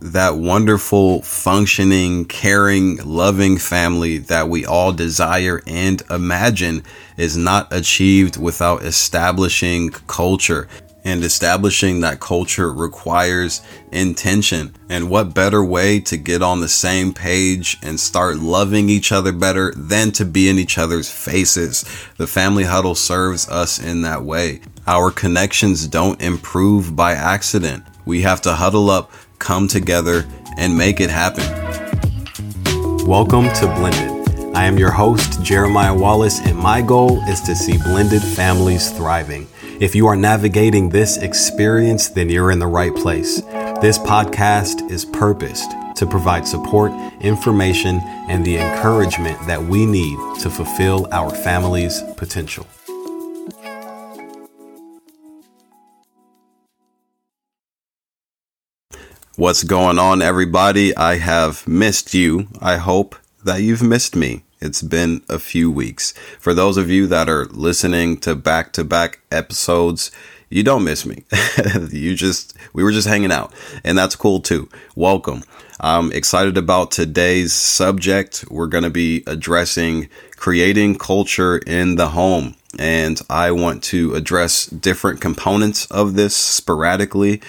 that wonderful, functioning, caring, loving family that we all desire and imagine is not achieved without establishing culture. And establishing that culture requires intention. And what better way to get on the same page and start loving each other better than to be in each other's faces? The family huddle serves us in that way. Our connections don't improve by accident. We have to huddle up, come together, and make it happen. Welcome to Blended. I am your host, Jeremiah Wallace, and my goal is to see blended families thriving. If you are navigating this experience, then you're in the right place. This podcast is purposed to provide support, information, and the encouragement that we need to fulfill our family's potential. What's going on, everybody? I have missed you. I hope that you've missed me. It's been a few weeks. For those of you that are listening to back to back episodes, you don't miss me. you just, we were just hanging out, and that's cool too. Welcome. I'm excited about today's subject. We're going to be addressing creating culture in the home. And I want to address different components of this sporadically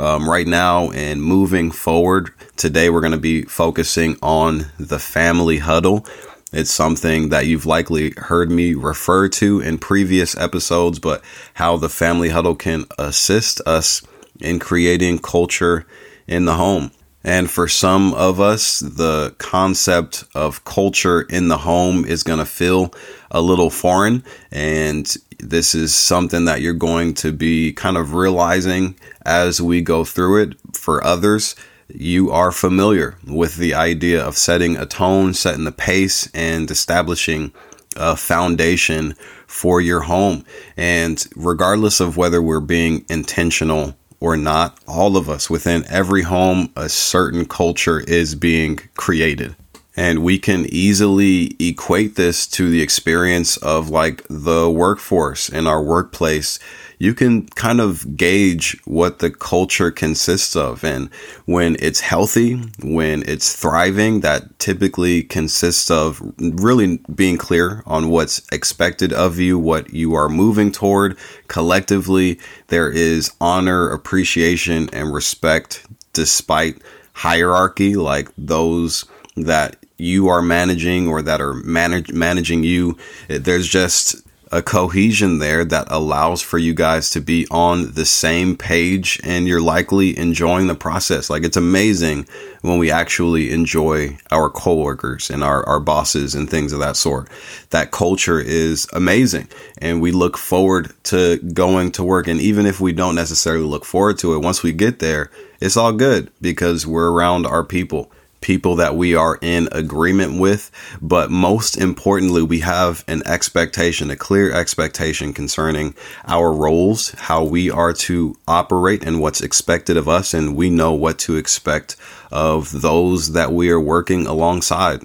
um, right now and moving forward. Today, we're going to be focusing on the family huddle. It's something that you've likely heard me refer to in previous episodes, but how the family huddle can assist us in creating culture in the home. And for some of us, the concept of culture in the home is going to feel a little foreign. And this is something that you're going to be kind of realizing as we go through it. For others, you are familiar with the idea of setting a tone, setting the pace, and establishing a foundation for your home. And regardless of whether we're being intentional or not, all of us within every home, a certain culture is being created. And we can easily equate this to the experience of like the workforce in our workplace. You can kind of gauge what the culture consists of. And when it's healthy, when it's thriving, that typically consists of really being clear on what's expected of you, what you are moving toward collectively. There is honor, appreciation, and respect despite hierarchy, like those that you are managing or that are manage, managing you. There's just a cohesion there that allows for you guys to be on the same page and you're likely enjoying the process. Like it's amazing when we actually enjoy our coworkers and our, our bosses and things of that sort. That culture is amazing and we look forward to going to work. And even if we don't necessarily look forward to it, once we get there, it's all good because we're around our people people that we are in agreement with. But most importantly, we have an expectation, a clear expectation concerning our roles, how we are to operate, and what's expected of us. And we know what to expect of those that we are working alongside.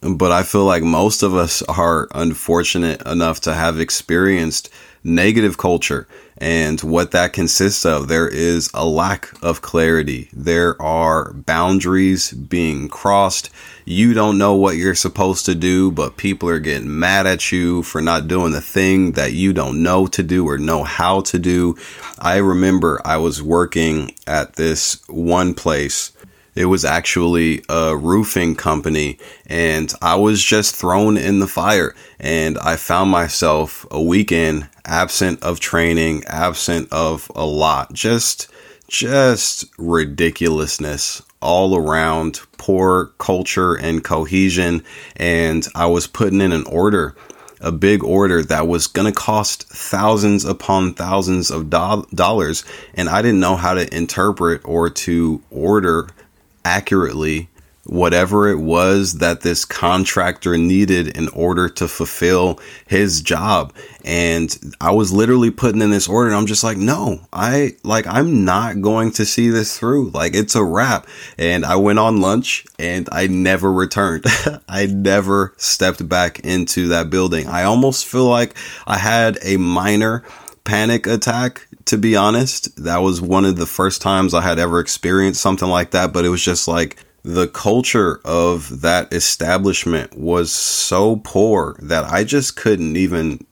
But I feel like most of us are unfortunate enough to have experienced negative culture and what that consists of. There is a lack of clarity. There are boundaries being crossed. You don't know what you're supposed to do, but people are getting mad at you for not doing the thing that you don't know to do or know how to do. I remember I was working at this one place it was actually a roofing company and I was just thrown in the fire and I found myself a weekend absent of training, absent of a lot. Just just ridiculousness all around, poor culture and cohesion and I was putting in an order a big order that was going to cost thousands upon thousands of do- dollars and I didn't know how to interpret or to order accurately whatever it was that this contractor needed in order to fulfill his job. And I was literally putting in this order and I'm just like, no, I like, I'm not going to see this through. Like it's a wrap. And I went on lunch and I never returned. I never stepped back into that building. I almost feel like I had a minor panic attack to be honest. That was one of the first times I had ever experienced something like that, but it was just like the culture of that establishment was so poor that I just couldn't even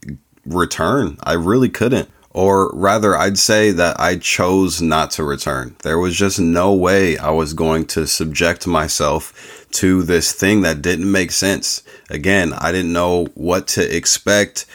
return. I really couldn't. Or rather, I'd say that I chose not to return. There was just no way I was going to subject myself to this thing that didn't make sense. Again, I didn't know what to expect.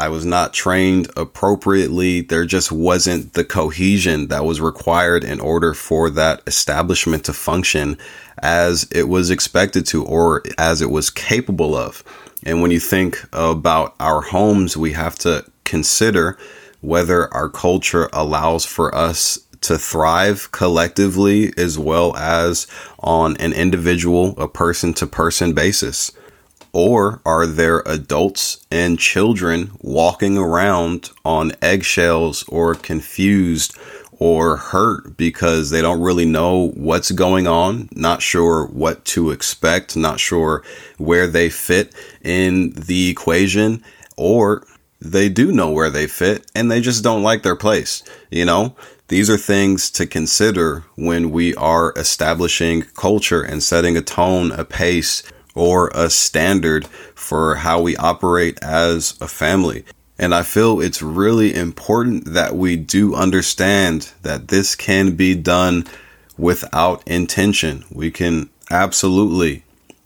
I was not trained appropriately. There just wasn't the cohesion that was required in order for that establishment to function as it was expected to or as it was capable of. And when you think about our homes, we have to consider whether our culture allows for us to thrive collectively as well as on an individual, a person to person basis. Or are there adults and children walking around on eggshells or confused or hurt because they don't really know what's going on, not sure what to expect, not sure where they fit in the equation, or they do know where they fit and they just don't like their place. You know, these are things to consider when we are establishing culture and setting a tone, a pace, or a standard for how we operate as a family. And I feel it's really important that we do understand that this can be done without intention. We can absolutely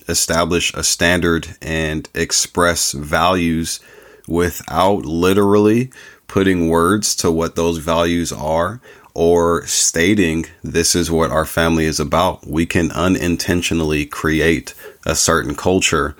establish a standard and express values without literally putting words to what those values are or stating this is what our family is about. We can unintentionally create a certain culture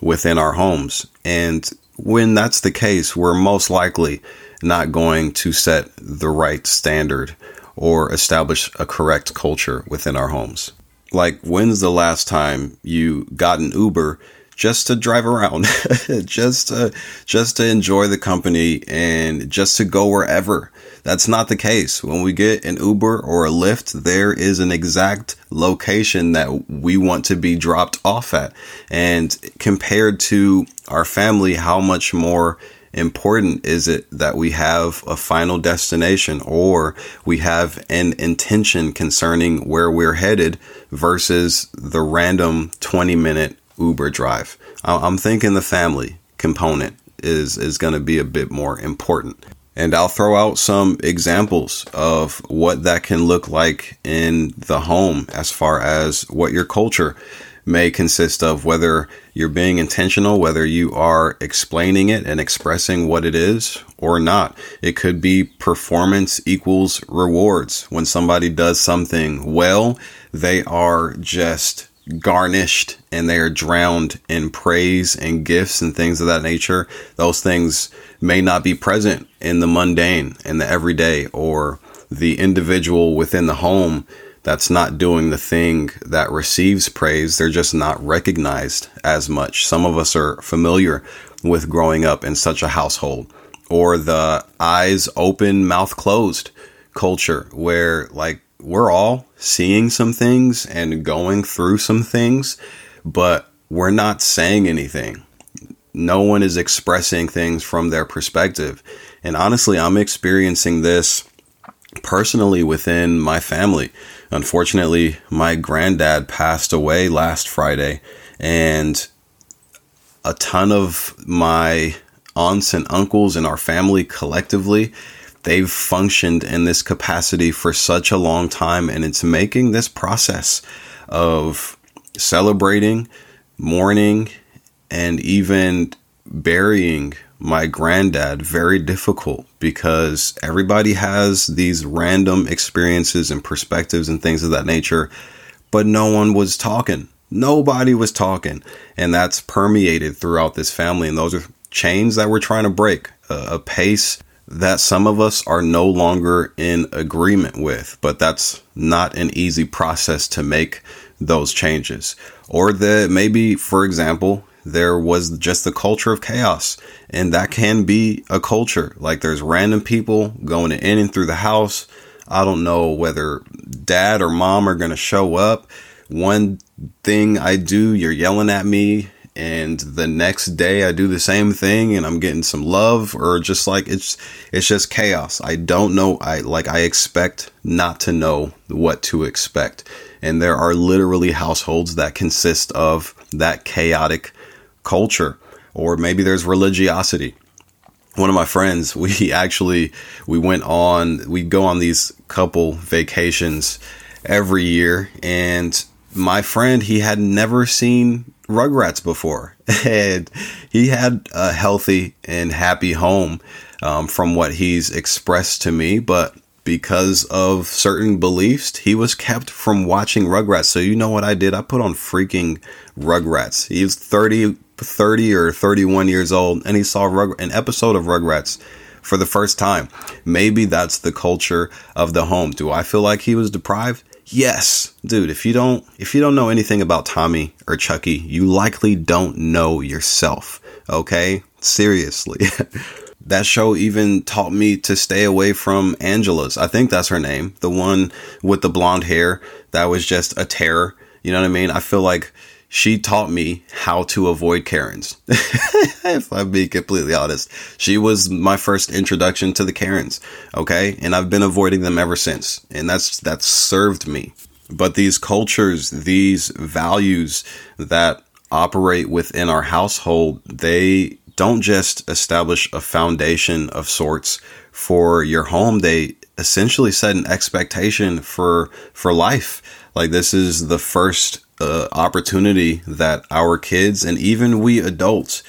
within our homes. And when that's the case, we're most likely not going to set the right standard or establish a correct culture within our homes. Like, when's the last time you got an Uber just to drive around, just to, just to enjoy the company and just to go wherever? That's not the case. When we get an Uber or a Lyft, there is an exact location that we want to be dropped off at. And compared to our family, how much more important is it that we have a final destination or we have an intention concerning where we're headed versus the random 20 minute Uber drive? I'm thinking the family component is, is going to be a bit more important. And I'll throw out some examples of what that can look like in the home as far as what your culture may consist of, whether you're being intentional, whether you are explaining it and expressing what it is or not. It could be performance equals rewards. When somebody does something well, they are just garnished and they are drowned in praise and gifts and things of that nature. Those things may not be present in the mundane and the everyday or the individual within the home that's not doing the thing that receives praise. They're just not recognized as much. Some of us are familiar with growing up in such a household or the eyes open, mouth closed culture where like we're all seeing some things and going through some things, but we're not saying anything. No one is expressing things from their perspective. And honestly, I'm experiencing this personally within my family. Unfortunately, my granddad passed away last Friday, and a ton of my aunts and uncles and our family collectively they've functioned in this capacity for such a long time and it's making this process of celebrating, mourning, and even burying my granddad very difficult because everybody has these random experiences and perspectives and things of that nature, but no one was talking. Nobody was talking. And that's permeated throughout this family. And those are chains that we're trying to break, a, pace that some of us are no longer in agreement with, but that's not an easy process to make those changes. Or that maybe, for example, there was just the culture of chaos. And that can be a culture. Like there's random people going in and through the house. I don't know whether dad or mom are going to show up. One thing I do, you're yelling at me and the next day I do the same thing and I'm getting some love or just like it's it's just chaos. I don't know I like I expect not to know what to expect. And there are literally households that consist of that chaotic culture or maybe there's religiosity one of my friends we actually we went on we go on these couple vacations every year and my friend he had never seen rugrats before and he had a healthy and happy home um, from what he's expressed to me but because of certain beliefs he was kept from watching rugrats so you know what i did i put on freaking rugrats he was 30 30 or 31 years old and he saw Rug- an episode of Rugrats for the first time. Maybe that's the culture of the home. Do I feel like he was deprived? Yes. Dude, if you don't if you don't know anything about Tommy or Chucky, you likely don't know yourself. Okay? Seriously. that show even taught me to stay away from Angela's. I think that's her name. The one with the blonde hair that was just a terror. You know what I mean? I feel like she taught me how to avoid Karens. if I'm being completely honest, she was my first introduction to the Karens. Okay. And I've been avoiding them ever since. And that's, that's served me. But these cultures, these values that operate within our household, they don't just establish a foundation of sorts for your home. They essentially set an expectation for, for life. Like this is the first uh, opportunity that our kids and even we adults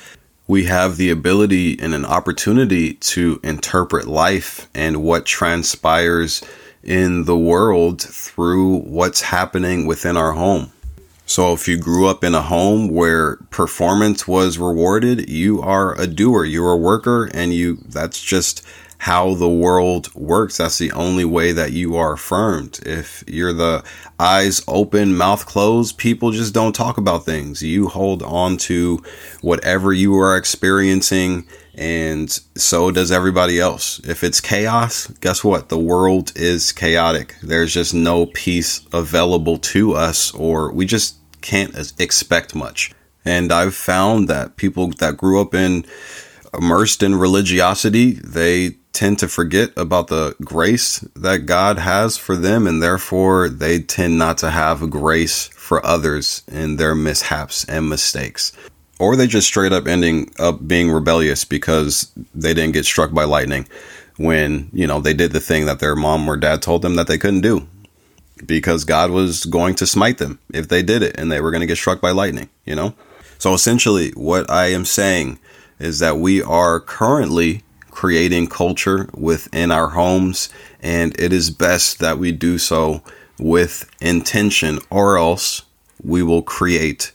we have the ability and an opportunity to interpret life and what transpires in the world through what's happening within our home. So if you grew up in a home where performance was rewarded, you are a doer, you're a worker and you that's just how the world works. That's the only way that you are affirmed. If you're the eyes open, mouth closed, people just don't talk about things. You hold on to whatever you are experiencing, and so does everybody else. If it's chaos, guess what? The world is chaotic. There's just no peace available to us, or we just can't expect much. And I've found that people that grew up in immersed in religiosity, they tend to forget about the grace that God has for them, and therefore they tend not to have grace for others in their mishaps and mistakes. Or they just straight up ending up being rebellious because they didn't get struck by lightning when, you know, they did the thing that their mom or dad told them that they couldn't do because God was going to smite them if they did it and they were going to get struck by lightning, you know? So essentially, what I am saying is that we are currently creating culture within our homes, and it is best that we do so with intention, or else we will create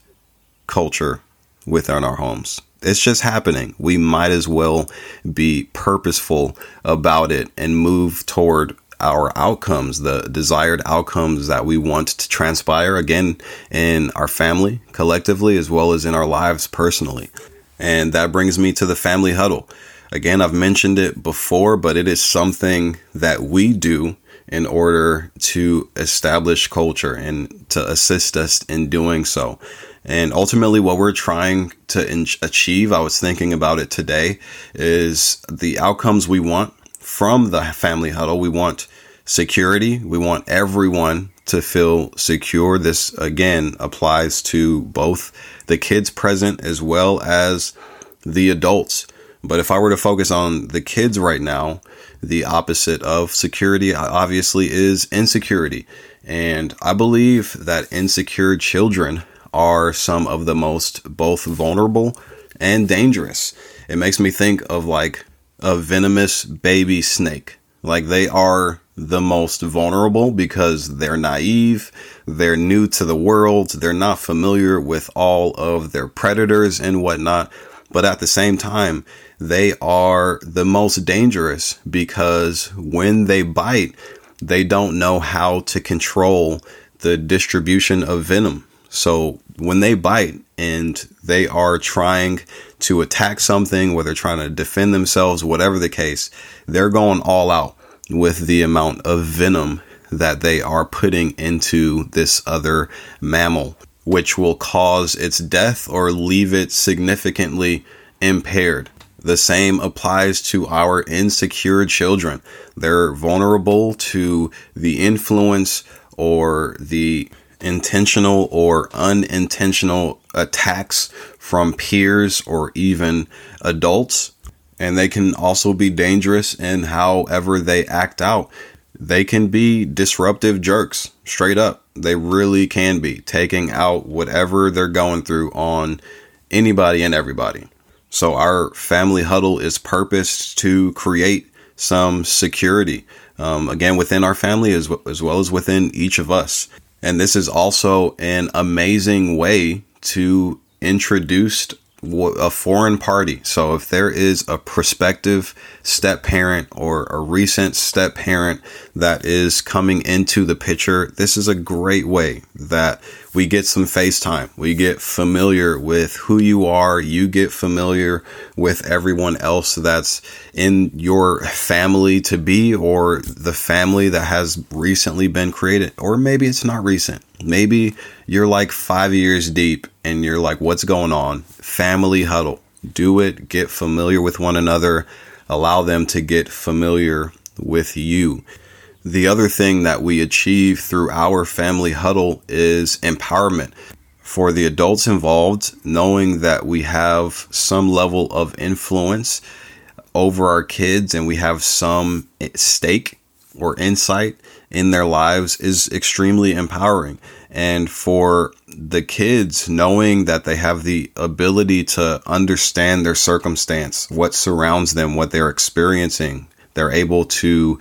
culture within our homes. It's just happening. We might as well be purposeful about it and move toward our outcomes, the desired outcomes that we want to transpire again in our family collectively as well as in our lives personally. And that brings me to the family huddle. Again, I've mentioned it before, but it is something that we do in order to establish culture and to assist us in doing so. And ultimately, what we're trying to in- achieve, I was thinking about it today, is the outcomes we want from the family huddle. We want security. We want everyone to feel secure. This again applies to both the kids present as well as the adults. But if I were to focus on the kids right now, the opposite of security uh, obviously is insecurity. And I believe that insecure children are some of the most both vulnerable and dangerous. It makes me think of like a venomous baby snake. Like they are the most vulnerable because they're naive, they're new to the world, they're not familiar with all of their predators and whatnot. But at the same time, they are the most dangerous because when they bite, they don't know how to control the distribution of venom. So when they bite and they are trying to attack something, whether they're trying to defend themselves, whatever the case, they're going all out with the amount of venom that they are putting into this other mammal. which will cause its death or leave it significantly impaired. The same applies to our insecure children. They're vulnerable to the influence or the intentional or unintentional attacks from peers or even adults. And they can also be dangerous in however they act out. They can be disruptive jerks, straight up. They really can be taking out whatever they're going through on anybody and everybody. So our family huddle is purposed to create some security, um, again, within our family as, w- as well as within each of us. And this is also an amazing way to introduce a foreign party. So if there is a prospective step parent or a recent step parent that is coming into the picture, this is a great way that we get some FaceTime. We get familiar with who you are. You get familiar with everyone else that's in your family to be or the family that has recently been created. Or maybe it's not recent. Maybe you're like five years deep and you're like, what's going on? Family huddle. Do it. Get familiar with one another. Allow them to get familiar with you. The other thing that we achieve through our family huddle is empowerment. For the adults involved, knowing that we have some level of influence over our kids and we have some stake or insight in their lives is extremely empowering. And for the kids, knowing that they have the ability to understand their circumstance, what surrounds them, what they're experiencing, they're able to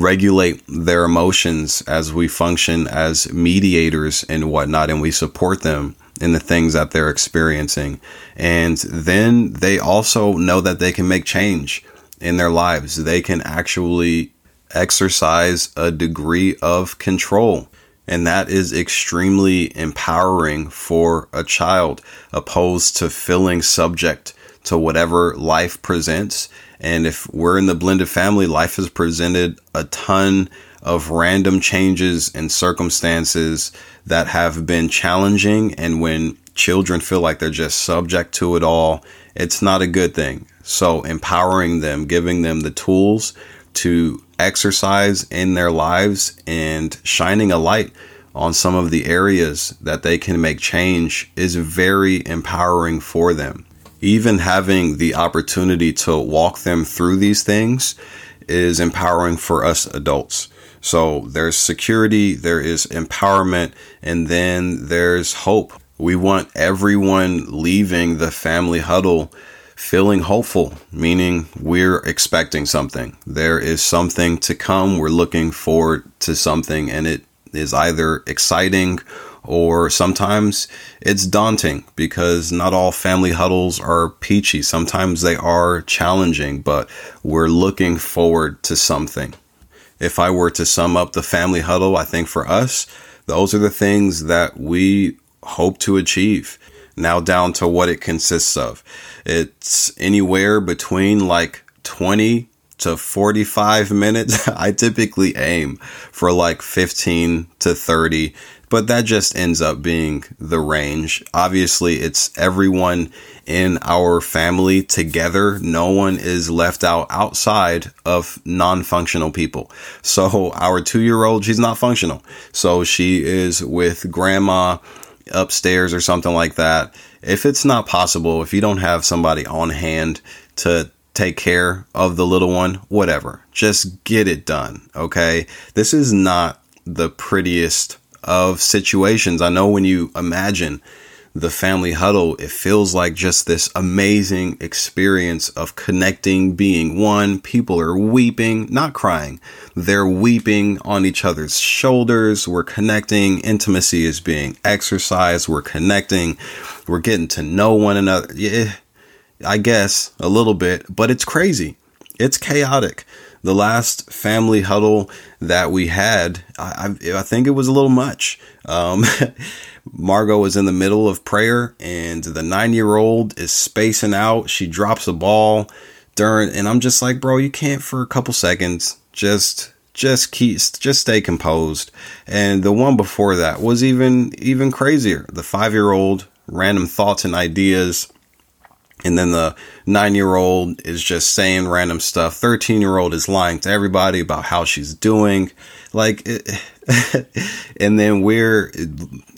regulate their emotions as we function as mediators and whatnot, and we support them in the things that they're experiencing. And then they also know that they can make change in their lives. They can actually exercise a degree of control. And that is extremely empowering for a child, opposed to feeling subject to whatever life presents. And if we're in the blended family, life has presented a ton of random changes and circumstances that have been challenging. And when children feel like they're just subject to it all, it's not a good thing. So empowering them, giving them the tools to exercise in their lives and shining a light on some of the areas that they can make change is very empowering for them. Even having the opportunity to walk them through these things is empowering for us adults. So there's security, there is empowerment, and then there's hope. We want everyone leaving the family huddle feeling hopeful, meaning we're expecting something. There is something to come. We're looking forward to something, and it is either exciting or sometimes it's daunting because not all family huddles are peachy. Sometimes they are challenging, but we're looking forward to something. If I were to sum up the family huddle, I think for us, those are the things that we hope to achieve now down to what it consists of. It's anywhere between like 20 to 45 minutes. I typically aim for like 15 to 30, but that just ends up being the range. Obviously, it's everyone in our family together. No one is left out outside of non functional people. So, our two year old, she's not functional. So, she is with grandma upstairs or something like that. If it's not possible, if you don't have somebody on hand to take care of the little one, whatever, just get it done. Okay. This is not the prettiest of situations. I know when you imagine the family huddle, it feels like just this amazing experience of connecting, being one. People are weeping, not crying. They're weeping on each other's shoulders. We're connecting. Intimacy is being exercised. We're connecting. We're getting to know one another. Yeah, I guess a little bit, but it's crazy. It's chaotic. The last family huddle that we had, I, I, I think it was a little much. Um, Margot is in the middle of prayer and the nine year old is spacing out. She drops a ball during, and I'm just like, bro, you can't for a couple seconds just just keep just stay composed and the one before that was even even crazier the five year old random thoughts and ideas and then the nine year old is just saying random stuff. 13 year old is lying to everybody about how she's doing. Like and then we're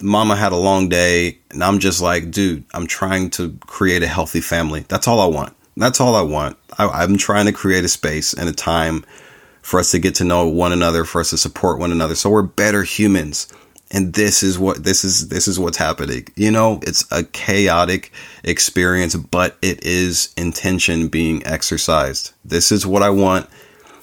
mama had a long day and i'm just like dude i'm trying to create a healthy family. That's all i want. That's all i want. I, i'm trying to create a space and a time for us to get to know one another for us to support one another. So we're better humans and this is what this is this is what's happening. You know it's a chaotic experience but it is intention being exercised. This is what i want.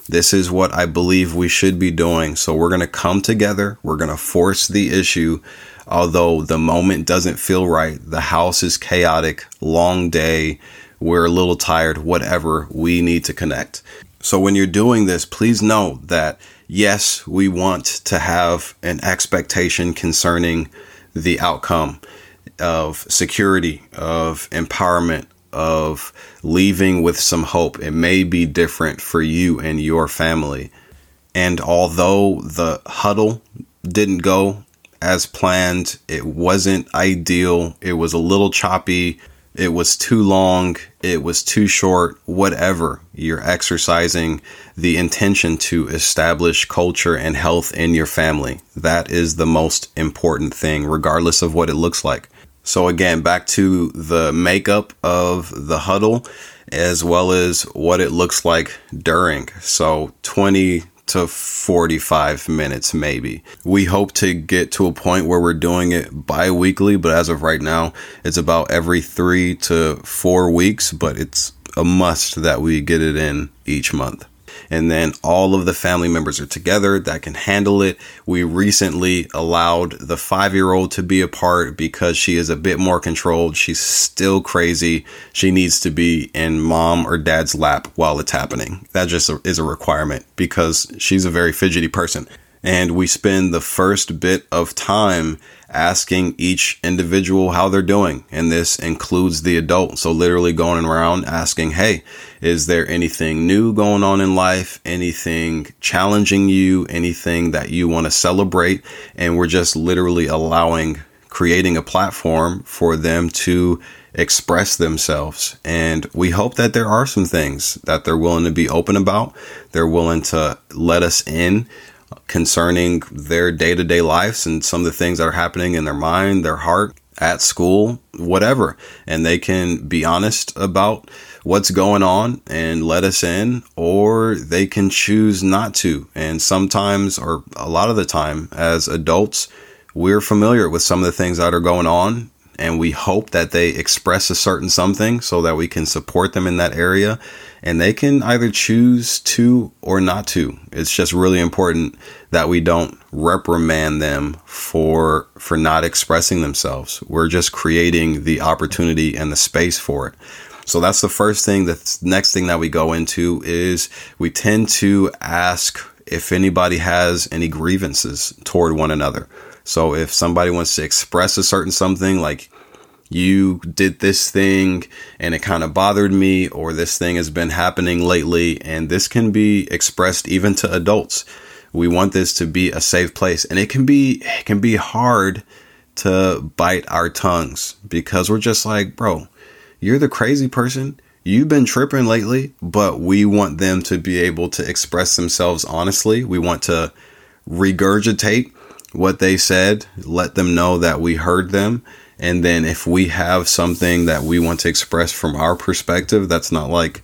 This is what i believe we should be doing. So we're going to come together. We're going to force the issue. Although the moment doesn't feel right the house is chaotic long day. We're a little tired whatever. We need to connect. So when you're doing this please know that yes, we want to have an expectation concerning the outcome of security, of empowerment, of leaving with some hope. It may be different for you and your family. And although the huddle didn't go as planned, it wasn't ideal, it was a little choppy it was too long, it was too short, whatever. You're exercising the intention to establish culture and health in your family. That is the most important thing, regardless of what it looks like. So, again, back to the makeup of the huddle as well as what it looks like during. So, 20 to 45 minutes, maybe. We hope to get to a point where we're doing it bi weekly, but as of right now, it's about every three to four weeks, but it's a must that we get it in each month and then all of the family members are together that can handle it. We recently allowed the five year old to be a part because she is a bit more controlled. She's still crazy. She needs to be in mom or dad's lap while it's happening. That just is a requirement because she's a very fidgety person. And we spend the first bit of time asking each individual how they're doing. And this includes the adult. So literally going around asking, Hey, is there anything new going on in life? Anything challenging you? Anything that you want to celebrate? And we're just literally allowing, creating a platform for them to express themselves. And we hope that there are some things that they're willing to be open about. They're willing to let us in concerning their day to day lives and some of the things that are happening in their mind, their heart, at school, whatever. And they can be honest about what's going on and let us in, or they can choose not to. And sometimes, or a lot of the time, as adults, we're familiar with some of the things that are going on and we hope that they express a certain something so that we can support them in that area. And they can either choose to or not to. It's just really important that we don't reprimand them for for not expressing themselves. We're just creating the opportunity and the space for it so that's the first thing the next thing that we go into is we tend to ask if anybody has any grievances toward one another so if somebody wants to express a certain something like you did this thing and it kind of bothered me or this thing has been happening lately and this can be expressed even to adults. We want this to be a safe place and it can be it can be hard to bite our tongues because we're just like, bro, you're the crazy person. You've been tripping lately, but we want them to be able to express themselves honestly. We want to regurgitate what they said, let them know that we heard them. And then if we have something that we want to express from our perspective that's not like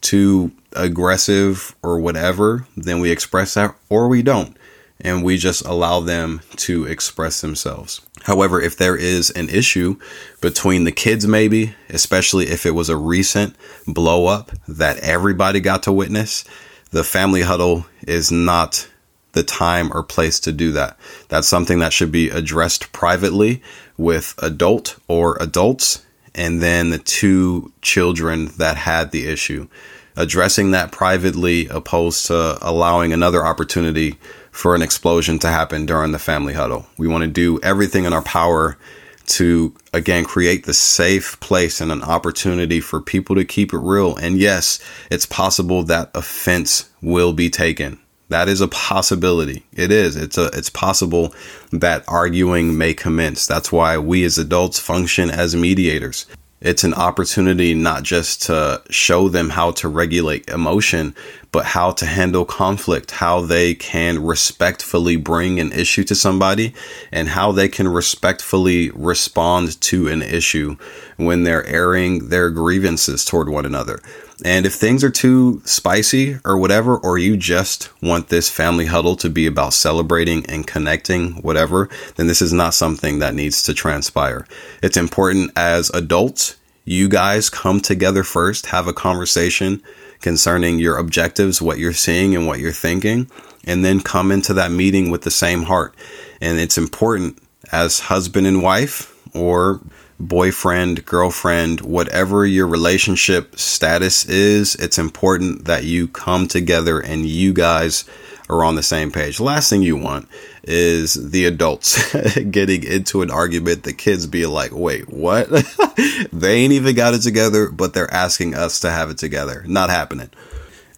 too aggressive or whatever, then we express that or we don't. And we just allow them to express themselves. However, if there is an issue between the kids, maybe, especially if it was a recent blow up that everybody got to witness, the family huddle is not the time or place to do that. That's something that should be addressed privately with adult or adults and then the two children that had the issue. Addressing that privately opposed to allowing another opportunity for an explosion to happen during the family huddle. We want to do everything in our power to again create the safe place and an opportunity for people to keep it real. And yes, it's possible that offense will be taken That is a possibility. It is. It's a it's possible that arguing may commence. That's why we as adults function as mediators. It's an opportunity not just to show them how to regulate emotion, but how to handle conflict, how they can respectfully bring an issue to somebody, and how they can respectfully respond to an issue when they're airing their grievances toward one another. And if things are too spicy or whatever, or you just want this family huddle to be about celebrating and connecting, whatever, then this is not something that needs to transpire. It's important as adults, you guys come together first, have a conversation concerning your objectives, what you're seeing and what you're thinking, and then come into that meeting with the same heart. And it's important as husband and wife or boyfriend, girlfriend, whatever your relationship status is, it's important that you come together and you guys are on the same page. Last thing you want is the adults getting into an argument, the kids be like, wait, what? they ain't even got it together, but they're asking us to have it together. Not happening.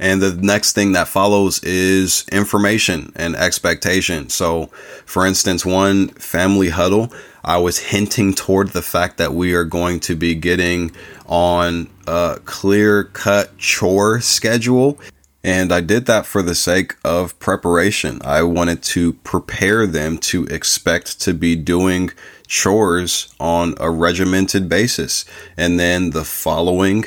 And the next thing that follows is information and expectation. So, for instance, one family huddle, I was hinting toward the fact that we are going to be getting on a clear cut chore schedule. And I did that for the sake of preparation. I wanted to prepare them to expect to be doing chores on a regimented basis. And then the following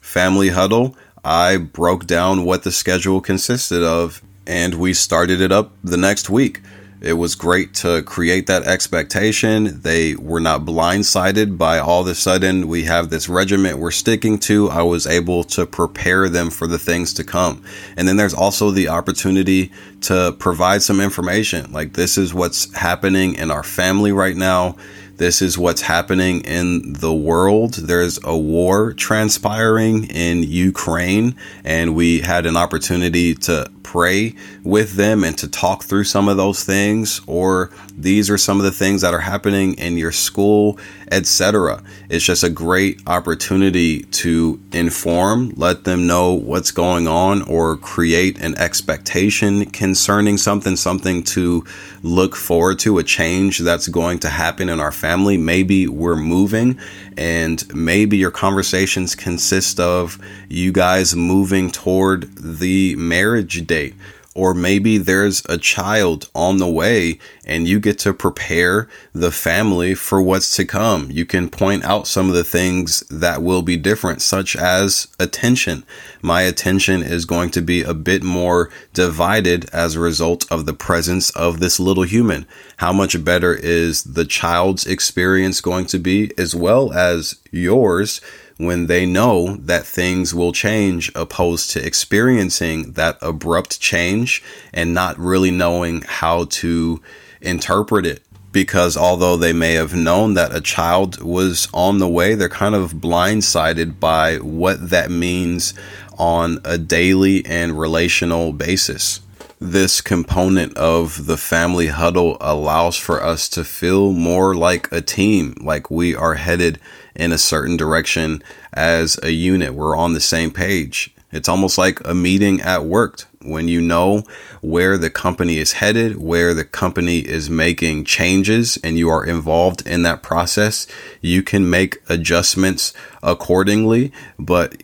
family huddle, I broke down what the schedule consisted of and we started it up the next week. It was great to create that expectation. They were not blindsided by all of a sudden we have this regiment we're sticking to. I was able to prepare them for the things to come. And then there's also the opportunity to provide some information. Like this is what's happening in our family right now. This is what's happening in the world. There's a war transpiring in Ukraine, and we had an opportunity to pray with them and to talk through some of those things or these are some of the things that are happening in your school etc it's just a great opportunity to inform let them know what's going on or create an expectation concerning something something to look forward to a change that's going to happen in our family maybe we're moving and maybe your conversations consist of you guys moving toward the marriage date or maybe there's a child on the way and you get to prepare the family for what's to come. You can point out some of the things that will be different, such as attention. My attention is going to be a bit more divided as a result of the presence of this little human. How much better is the child's experience going to be as well as yours? When they know that things will change opposed to experiencing that abrupt change and not really knowing how to interpret it because although they may have known that a child was on the way, they're kind of blindsided by what that means on a daily and relational basis. This component of the family huddle allows for us to feel more like a team, like we are headed in a certain direction as a unit. We're on the same page. It's almost like a meeting at work when you know where the company is headed, where the company is making changes, and you are involved in that process. You can make adjustments accordingly, but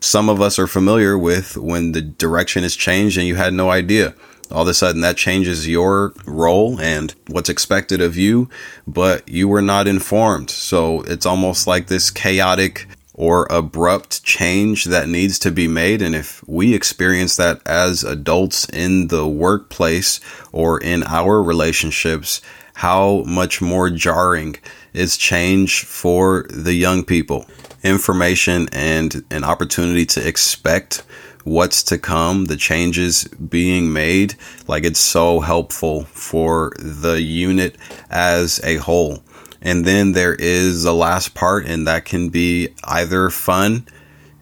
some of us are familiar with when the direction is changed and you had no idea all of a sudden that changes your role and what's expected of you, but you were not informed. So it's almost like this chaotic or abrupt change that needs to be made. And if we experience that as adults in the workplace or in our relationships, how much more jarring is change for the young people? Information and an opportunity to expect what's to come, the changes being made. Like it's so helpful for the unit as a whole. And then there is the last part, and that can be either fun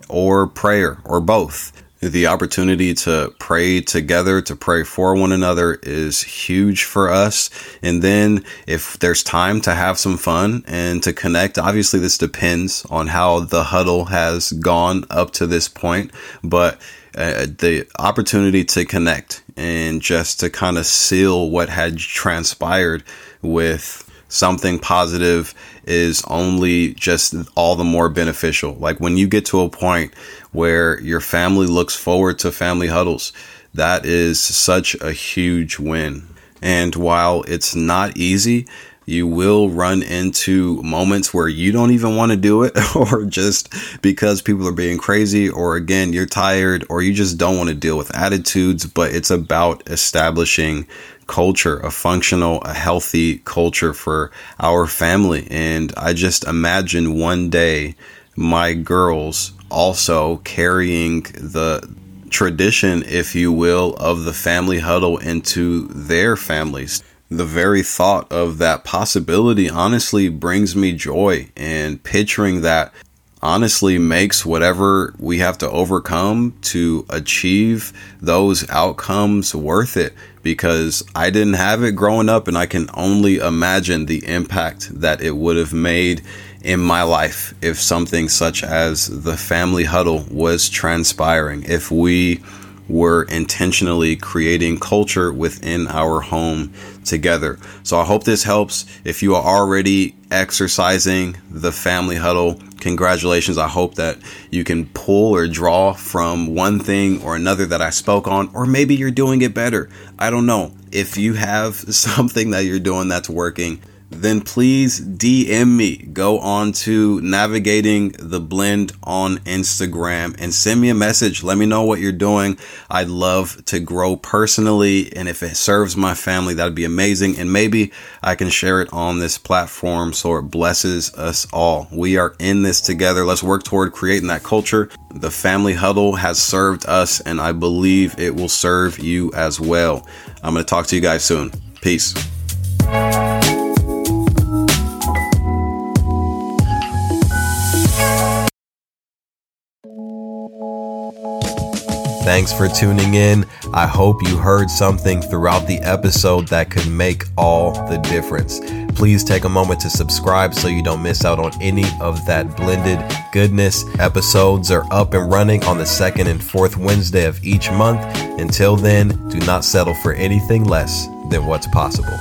or prayer or both. The opportunity to pray together, to pray for one another is huge for us. And then if there's time to have some fun and to connect, obviously this depends on how the huddle has gone up to this point, but uh, the opportunity to connect and just to kind of seal what had transpired with something positive is only just all the more beneficial. Like when you get to a point where your family looks forward to family huddles, that is such a huge win. And while it's not easy, you will run into moments where you don't even want to do it, or just because people are being crazy, or again, you're tired, or you just don't want to deal with attitudes. But it's about establishing culture, a functional, a healthy culture for our family. And I just imagine one day my girls also carrying the tradition, if you will, of the family huddle into their families the very thought of that possibility honestly brings me joy and picturing that honestly makes whatever we have to overcome to achieve those outcomes worth it. Because I didn't have it growing up and I can only imagine the impact that it would have made in my life if something such as the family huddle was transpiring. If we were intentionally creating culture within our home together. So I hope this helps. If you are already exercising the family huddle, congratulations. I hope that you can pull or draw from one thing or another that I spoke on, or maybe you're doing it better. I don't know. If you have something that you're doing that's working, then please DM me. Go on to navigating the blend on Instagram and send me a message. Let me know what you're doing. I'd love to grow personally. And if it serves my family, that'd be amazing. And maybe I can share it on this platform so it blesses us all. We are in this together. Let's work toward creating that culture. The family huddle has served us, and I believe it will serve you as well. I'm going to talk to you guys soon. Peace. Thanks for tuning in. I hope you heard something throughout the episode that could make all the difference. Please take a moment to subscribe so you don't miss out on any of that blended goodness. Episodes are up and running on the second and fourth Wednesday of each month. Until then, do not settle for anything less than what's possible.